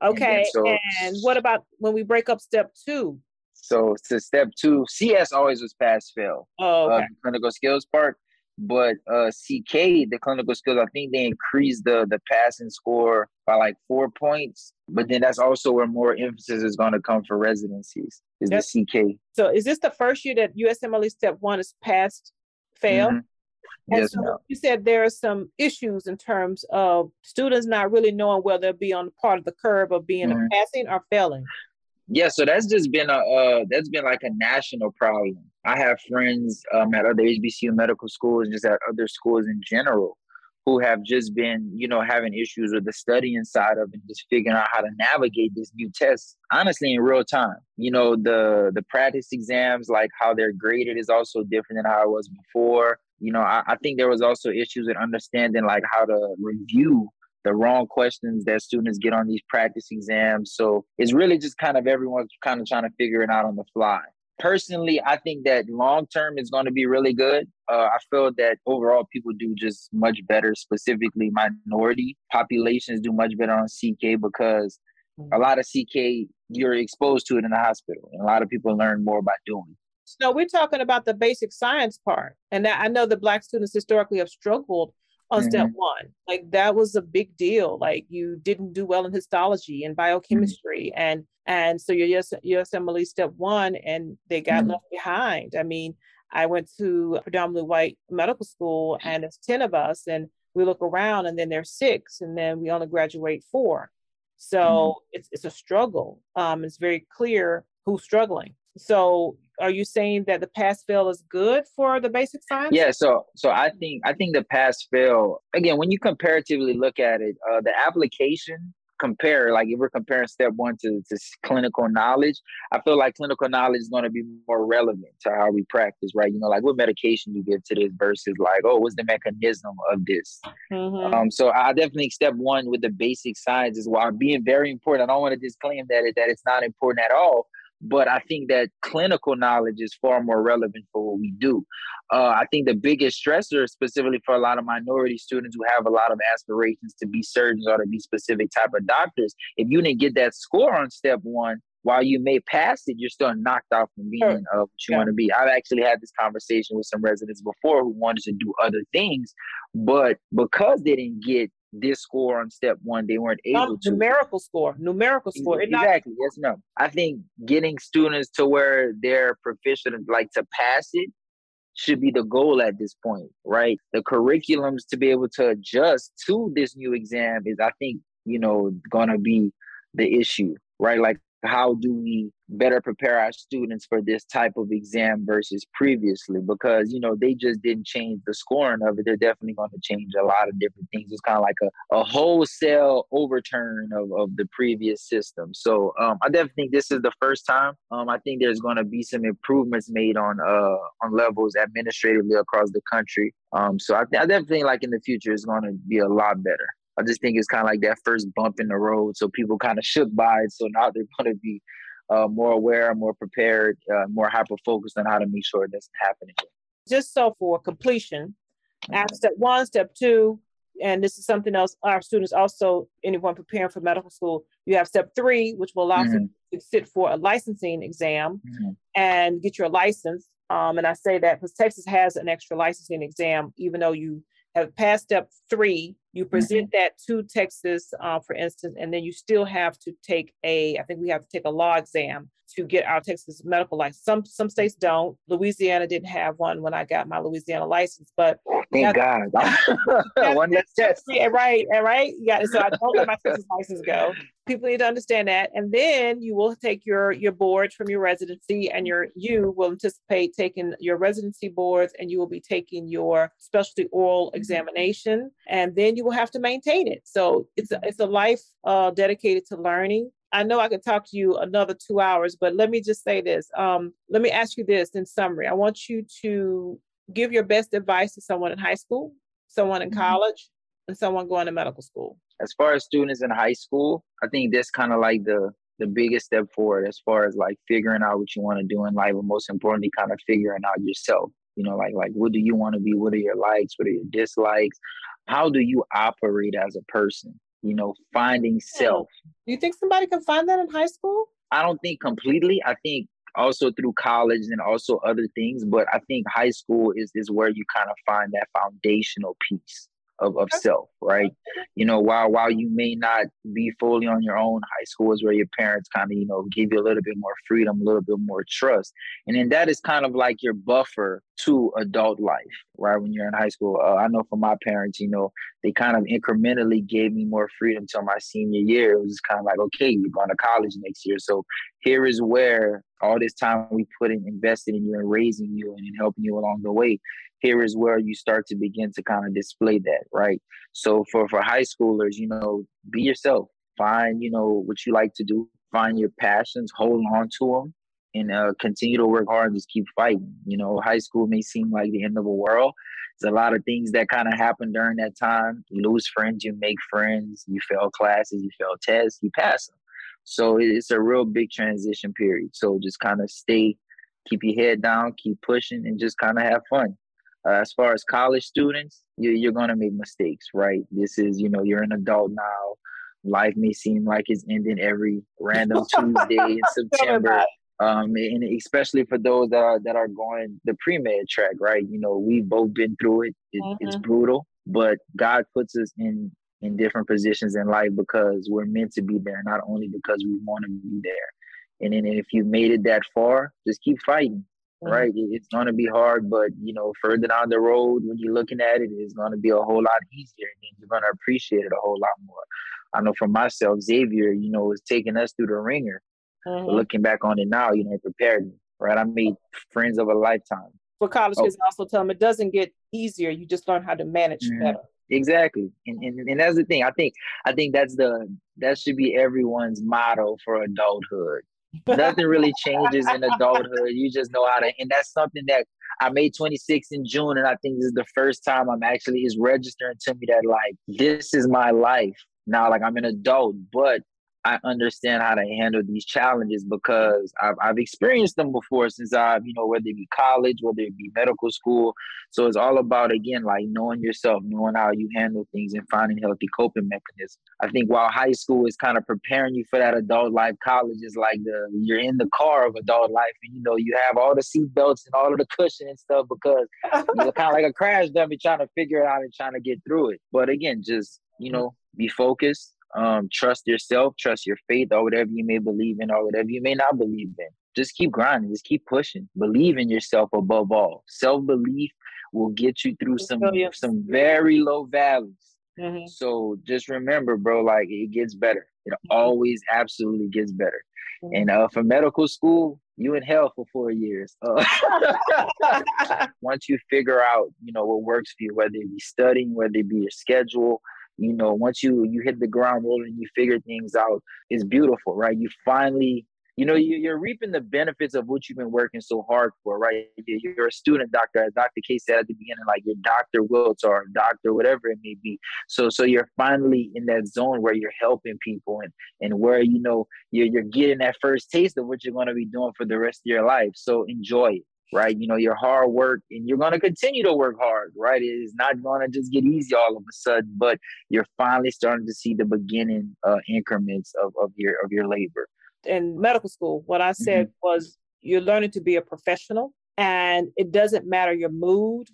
And Okay. so- and what about when we break up step two? So to step two, CS always was pass fail. Oh, uh, okay. the clinical skills part. But uh, CK, the clinical skills, I think they increased the the passing score by like four points. But then that's also where more emphasis is going to come for residencies is the CK. so is this the first year that USMLE step one is passed, fail? Mhm. And Yes, so ma'am. you said there are some issues in terms of students not really knowing whether they'll be on the part of the curve of being Mhm. passing or failing. Yeah, so that's just been a uh, that's been like a national problem. I have friends um, at other HBCU medical schools, just at other schools in general, who have just been, you know, having issues with the studying side of it, just figuring out how to navigate this new test. Honestly, in real time, you know, the the practice exams, like how they're graded, is also different than how it was before. You know, I, I think there was also issues in understanding like how to review the wrong questions that students get on these practice exams. So it's really just kind of everyone's kind of trying to figure it out on the fly. Personally, I think that long term is going to be really good. Uh, I feel that overall people do just much better, specifically minority populations do much better on CK because a lot of CK you're exposed to it in the hospital, and a lot of people learn more by doing. So we're talking about the basic science part. And I know the black students historically have struggled on step Mhm. one. Like that was a big deal. Like you didn't do well in histology and biochemistry. And and so your US, USMLE step one and they got Mhm. left behind. I mean, I went to a predominantly white medical school and there's 10 of us and we look around and then there's six and then we only graduate four. So it's it's a struggle. Um, it's very clear who's struggling. So are you saying that the pass fail is good for the basic science? Yeah, so so I think I think the pass fail again when you comparatively look at it, uh, the application compare like if we're comparing step one to, to clinical knowledge, I feel like clinical knowledge is going to be more relevant to how we practice, right? You know, like what medication you give to this versus like, oh, what's the mechanism of this? Mhm. Um, so I definitely think step one with the basic science is while being very important. I don't want to disclaim that it, that it's not important at all, but I think that clinical knowledge is far more relevant for what we do. Uh, I think the biggest stressor, specifically for a lot of minority students who have a lot of aspirations to be surgeons or to be specific type of doctors, if you didn't get that score on step one, while you may pass it, you're still knocked out from being uh, what you Yeah. want to be. I've actually had this conversation with some residents before who wanted to do other things, but because they didn't get this score on step one, they weren't able to. numerical score, numerical score. Exactly. Yes, no. I think getting students to where they're proficient, like to pass it, should be the goal at this point, right? The curriculums to be able to adjust to this new exam is, I think, you know, gonna be the issue, right? Like, how do we better prepare our students for this type of exam versus previously? Because you know they just didn't change the scoring of it. They're definitely going to change a lot of different things. It's kind of like a, a wholesale overturn of, of the previous system. So um, I definitely think this is the first time. Um, I think there's going to be some improvements made on uh, on levels administratively across the country. Um, so I, th- I definitely think like in the future it's going to be a lot better. I just think it's kind of like that first bump in the road. So people kind of shook by it. So now they're going to be uh, more aware, more prepared, uh, more hyper focused on how to make sure it doesn't happen again. just so for completion, after step one, step two, and this is something else our students also, anyone preparing for medical school, you have step three, which will allow Mhm. you to sit for a licensing exam Mhm. and get your license. Um, and I say that because Texas has an extra licensing exam, even though you have passed step three, you present that to Texas, uh, for instance, and then you still have to take a, I think we have to take a law exam to get our Texas medical license. Some some states don't. Louisiana didn't have one when I got my Louisiana license, but Thank God. One less test. yeah, right, right. Yeah, so I don't let my Texas license go. People need to understand that, and then you will take your your boards from your residency, and your you will anticipate taking your residency boards, and you will be taking your specialty oral examination, and then you will have to maintain it. So it's a, it's a life uh, dedicated to learning. I know I could talk to you another two hours, but let me just say this. Um, let me ask you this in summary. I want you to give your best advice to someone in high school, someone in Mhm. college, and someone going to medical school. As far as students in high school, I think that's kind of like the the biggest step forward as far as like figuring out what you want to do in life, and most importantly, kind of figuring out yourself. You know, like like what do you want to be? What are your likes? What are your dislikes? How do you operate as a person? You know, finding self. Do you think somebody can find that in high school? I don't think completely. I think also through college and also other things, but I think high school is is where you kind of find that foundational piece of, of self, right? You know, while while you may not be fully on your own, high school is where your parents kind of, you know, give you a little bit more freedom, a little bit more trust. And then that is kind of like your buffer to adult life, right? When you're in high school. Uh, I know for my parents, you know, they kind of incrementally gave me more freedom till my senior year. It was just kind of like, okay, you're going to college next year. So here is where all this time we put in invested in you and raising you and in helping you along the way here is where you start to begin to kind of display that, right? So for for high schoolers, you know, be yourself. Find you know what you like to do. Find your passions. Hold on to them, and uh, continue to work hard and just keep fighting. You know, high school may seem like the end of the world. There's a lot of things that kind of happen during that time. You lose friends, you make friends, you fail classes, you fail tests, you pass them. So it's a real big transition period. So just kind of stay, keep your head down, keep pushing, and just kind of have fun. Uh, as far as college students, you, you're going to make mistakes, right? This is, you know, you're an adult now. Life may seem like it's ending every random Tuesday in September. Um, and especially for those that are that are going the pre med track, right? You know, we've both been through it. it mm-hmm. It's brutal, but God puts us in in different positions in life because we're meant to be there, not only because we want to be there. And then if you made it that far, just keep fighting right? It's going to be hard, but you know, further down the road, when you're looking at it, it's going to be a whole lot easier, and you're going to appreciate it a whole lot more. I know for myself, Xavier, you know, is taking us through the ringer. Mm-hmm. looking back on it now, you know, it prepared me, right? I made friends of a lifetime. For college kids, oh. also tell them it doesn't get easier. You just learn how to manage mm-hmm. better. Exactly, and, and and that's the thing. I think I think that's the that should be everyone's motto for adulthood Nothing really changes in adulthood. You just know how to, and that's something that I made 26 in June, and I think this is the first time I'm actually is registering to me that like this is my life now. Like I'm an adult, but I understand how to handle these challenges because I've, I've experienced them before since I've, you know, whether it be college, whether it be medical school. So it's all about, again, like knowing yourself, knowing how you handle things and finding healthy coping mechanisms. I think while high school is kind of preparing you for that adult life, college is like the, you're in the car of adult life and, you know, you have all the seat belts and all of the cushion and stuff because you're kind of like a crash dummy trying to figure it out and trying to get through it. But again, just, you mm. know, be focused, um, trust yourself, trust your faith, or whatever you may believe in, or whatever you may not believe in. Just keep grinding, just keep pushing. Believe in yourself above all. Self belief will get you through some some very low valleys. Mm-hmm. So just remember, bro, like it gets better. It mm-hmm. always absolutely gets better. Mm-hmm. And uh, for medical school, you in hell for four years. Uh, once you figure out, you know, what works for you, whether it be studying, whether it be your schedule, you know once you you hit the ground rolling you figure things out it's beautiful right? You finally you know you, are reaping the benefits of what you've been working so hard for right? You're a student doctor as dr k said at the beginning like your dr Wiltz or doctor whatever it may be. So so you're finally in that zone where you're helping people and and where you know you're, you're getting that first taste of what you're going to be doing for the rest of your life. So enjoy it right? You know, your hard work and you're going to continue to work hard, right? It is not going to just get easy all of a sudden, but you're finally starting to see the beginning uh, increments of, of your of your labor. In medical school, what I said mm-hmm. was you're learning to be a professional and it doesn't matter your mood.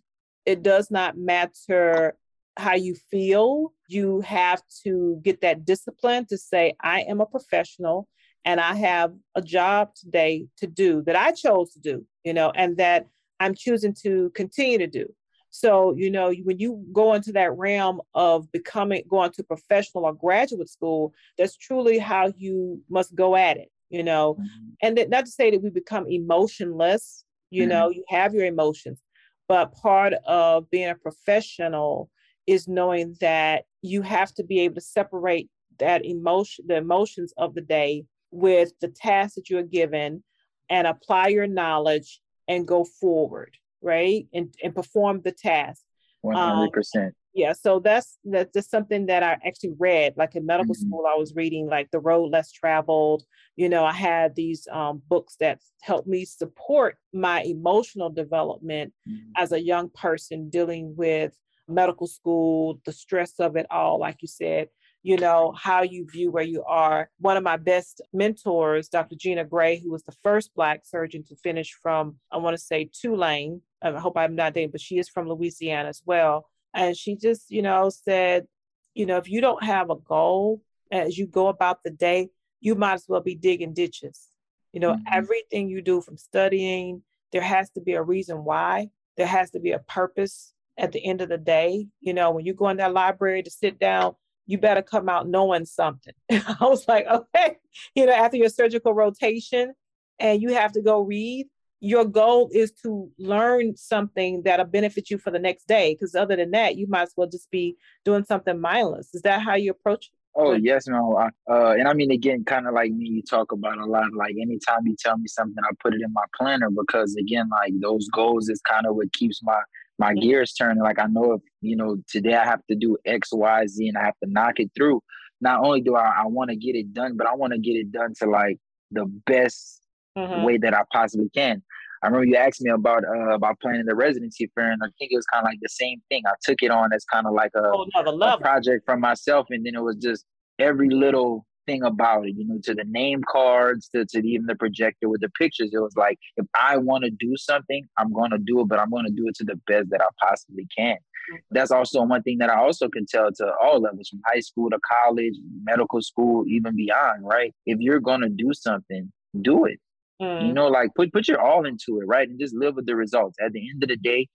It does not matter how you feel. You have to get that discipline to say, I am a professional and I have a job today to do that I chose to do, you know, and that I'm choosing to continue to do. So, you know, when you go into that realm of becoming, going to professional or graduate school, that's truly how you must go at it, you know. Mm-hmm. And that, not to say that we become emotionless, you mm-hmm. know, you have your emotions, but part of being a professional is knowing that you have to be able to separate that emotion, the emotions of the day with the task that you're given and apply your knowledge and go forward, right? And, and perform the task. 100%. Um, Yeah, so that's that's just something that I actually read. Like in medical mm-hmm. school, I was reading like The Road Less Traveled. You know, I had these um, books that helped me support my emotional development mm-hmm. as a young person dealing with medical school, the stress of it all, like you said, you know, how you view where you are. One of my best mentors, Dr. Gina Gray, who was the first Black surgeon to finish from, I want to say Tulane. I hope I'm not dating, but she is from Louisiana as well. And she just, you know, said, you know, if you don't have a goal as you go about the day, you might as well be digging ditches. You know, mm-hmm. everything you do from studying, there has to be a reason why. There has to be a purpose at the end of the day. You know, when you go in that library to sit down, you better come out knowing something. I was like, okay, you know, after your surgical rotation and you have to go read, your goal is to learn something that'll benefit you for the next day. Because other than that, you might as well just be doing something mindless. Is that how you approach it? Oh yes, no, uh, and I mean again, kind of like me, you talk about a lot. Like anytime you tell me something, I put it in my planner because again, like those goals is kind of what keeps my my gears turning. Like I know if you know today I have to do X, Y, Z, and I have to knock it through. Not only do I, I want to get it done, but I want to get it done to like the best mm-hmm. way that I possibly can. I remember you asked me about uh, about planning the residency fair, and I think it was kind of like the same thing. I took it on as kind of like a, oh, a project from myself, and then it was just every little thing about it, you know, to the name cards, to, to even the projector with the pictures. It was like, if I want to do something, I'm going to do it, but I'm going to do it to the best that I possibly can. Mm-hmm. That's also one thing that I also can tell to all levels from high school to college, medical school, even beyond, right? If you're going to do something, do it. Mm. You know, like put put your all into it, right? And just live with the results. At the end of the day,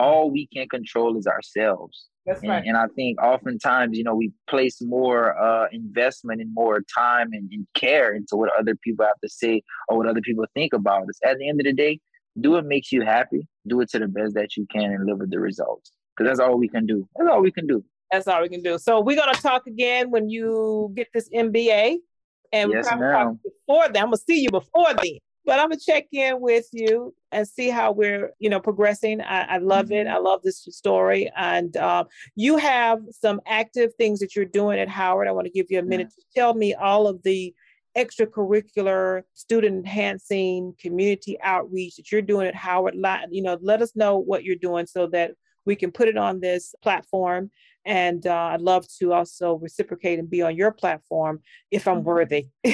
all we can control is ourselves. That's and, right. and I think oftentimes, you know, we place more uh, investment and more time and, and, care into what other people have to say or what other people think about us. At the end of the day, do what makes you happy. Do it to the best that you can and live with the results. Because that's all we can do. That's all we can do. That's all we can do. So we're gonna talk again when you get this MBA. And yes, we're before then. I'm gonna see you before then. But I'm gonna check in with you and see how we're, you know, progressing. I, I love mm-hmm. it. I love this story. And um, you have some active things that you're doing at Howard. I want to give you a minute yeah. to tell me all of the extracurricular, student enhancing, community outreach that you're doing at Howard. You know, let us know what you're doing so that we can put it on this platform and uh, I'd love to also reciprocate and be on your platform if I'm mm-hmm. worthy.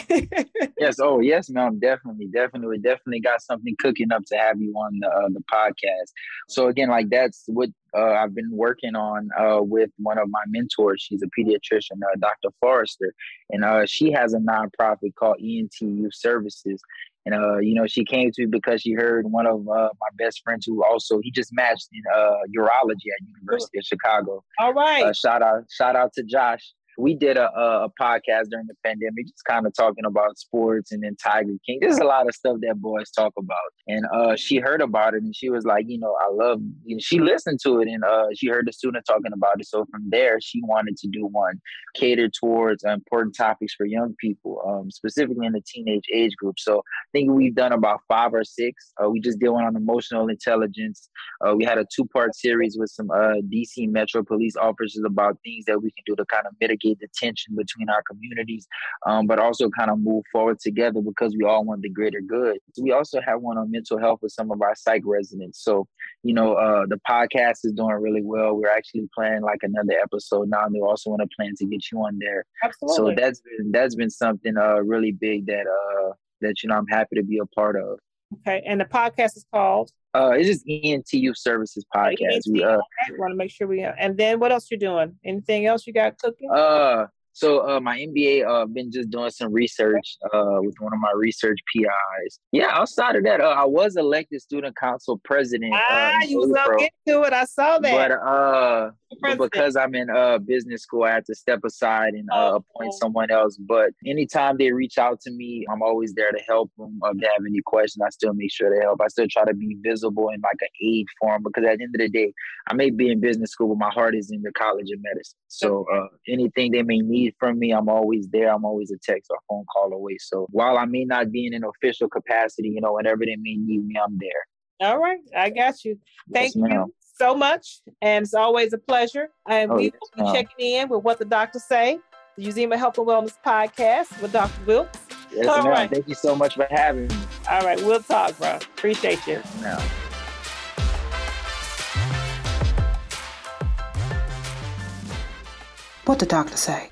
yes. Oh, yes, ma'am. Definitely, definitely, definitely got something cooking up to have you on the uh, the podcast. So again, like that's what uh, I've been working on uh, with one of my mentors. She's a pediatrician, uh, Dr. Forrester, and uh, she has a nonprofit called ENT Youth Services. And uh, you know, she came to me because she heard one of uh, my best friends who also he just matched in uh, urology at University of Chicago. All right. Shout out, shout out to Josh we did a, a podcast during the pandemic, just kind of talking about sports and then Tiger King. There's a lot of stuff that boys talk about. And uh, she heard about it and she was like, you know, I love, she listened to it and uh, she heard the student talking about it. So from there, she wanted to do one catered towards important topics for young people, um, specifically in the teenage age group. So I think we've done about five or six. Uh, we just did one on emotional intelligence. Uh, we had a two part series with some uh, DC Metro police officers about things that we can do to kind of mitigate the tension between our communities, um, but also kind of move forward together because we all want the greater good. We also have one on mental health with some of our psych residents. So, you know, uh, the podcast is doing really well. We're actually planning like another episode now, and we also want to plan to get you on there. Absolutely. So that's been that's been something uh, really big that uh, that you know I'm happy to be a part of. Okay, and the podcast is called. Uh, it's just ENT Youth Services podcast. We uh, want to make sure we have. And then what else you're doing? Anything else you got cooking? Uh, so uh, my MBA, I've uh, been just doing some research uh, with one of my research PIs. Yeah, outside of that, uh, I was elected student council president. Uh, ah, you was up into it. I saw that. But uh, because I'm in uh business school, I had to step aside and uh, oh, appoint someone else. But anytime they reach out to me, I'm always there to help them. If they have any questions, I still make sure to help. I still try to be visible in like an aid form because at the end of the day, I may be in business school, but my heart is in the College of Medicine. So uh, anything they may need from me, I'm always there. I'm always a text or phone call away. So while I may not be in an official capacity, you know, whenever they may need me, I'm there. All right, I got you. Thank yes, you so much, and it's always a pleasure. And Oh, we yes, will be ma'am. checking in with what the doctors say. The Uzima Health and Wellness podcast with Dr. Wilkes. Yes, All ma'am. right. Thank you so much for having me. All right, we'll talk, bro. Appreciate you. Now. What the doctor say?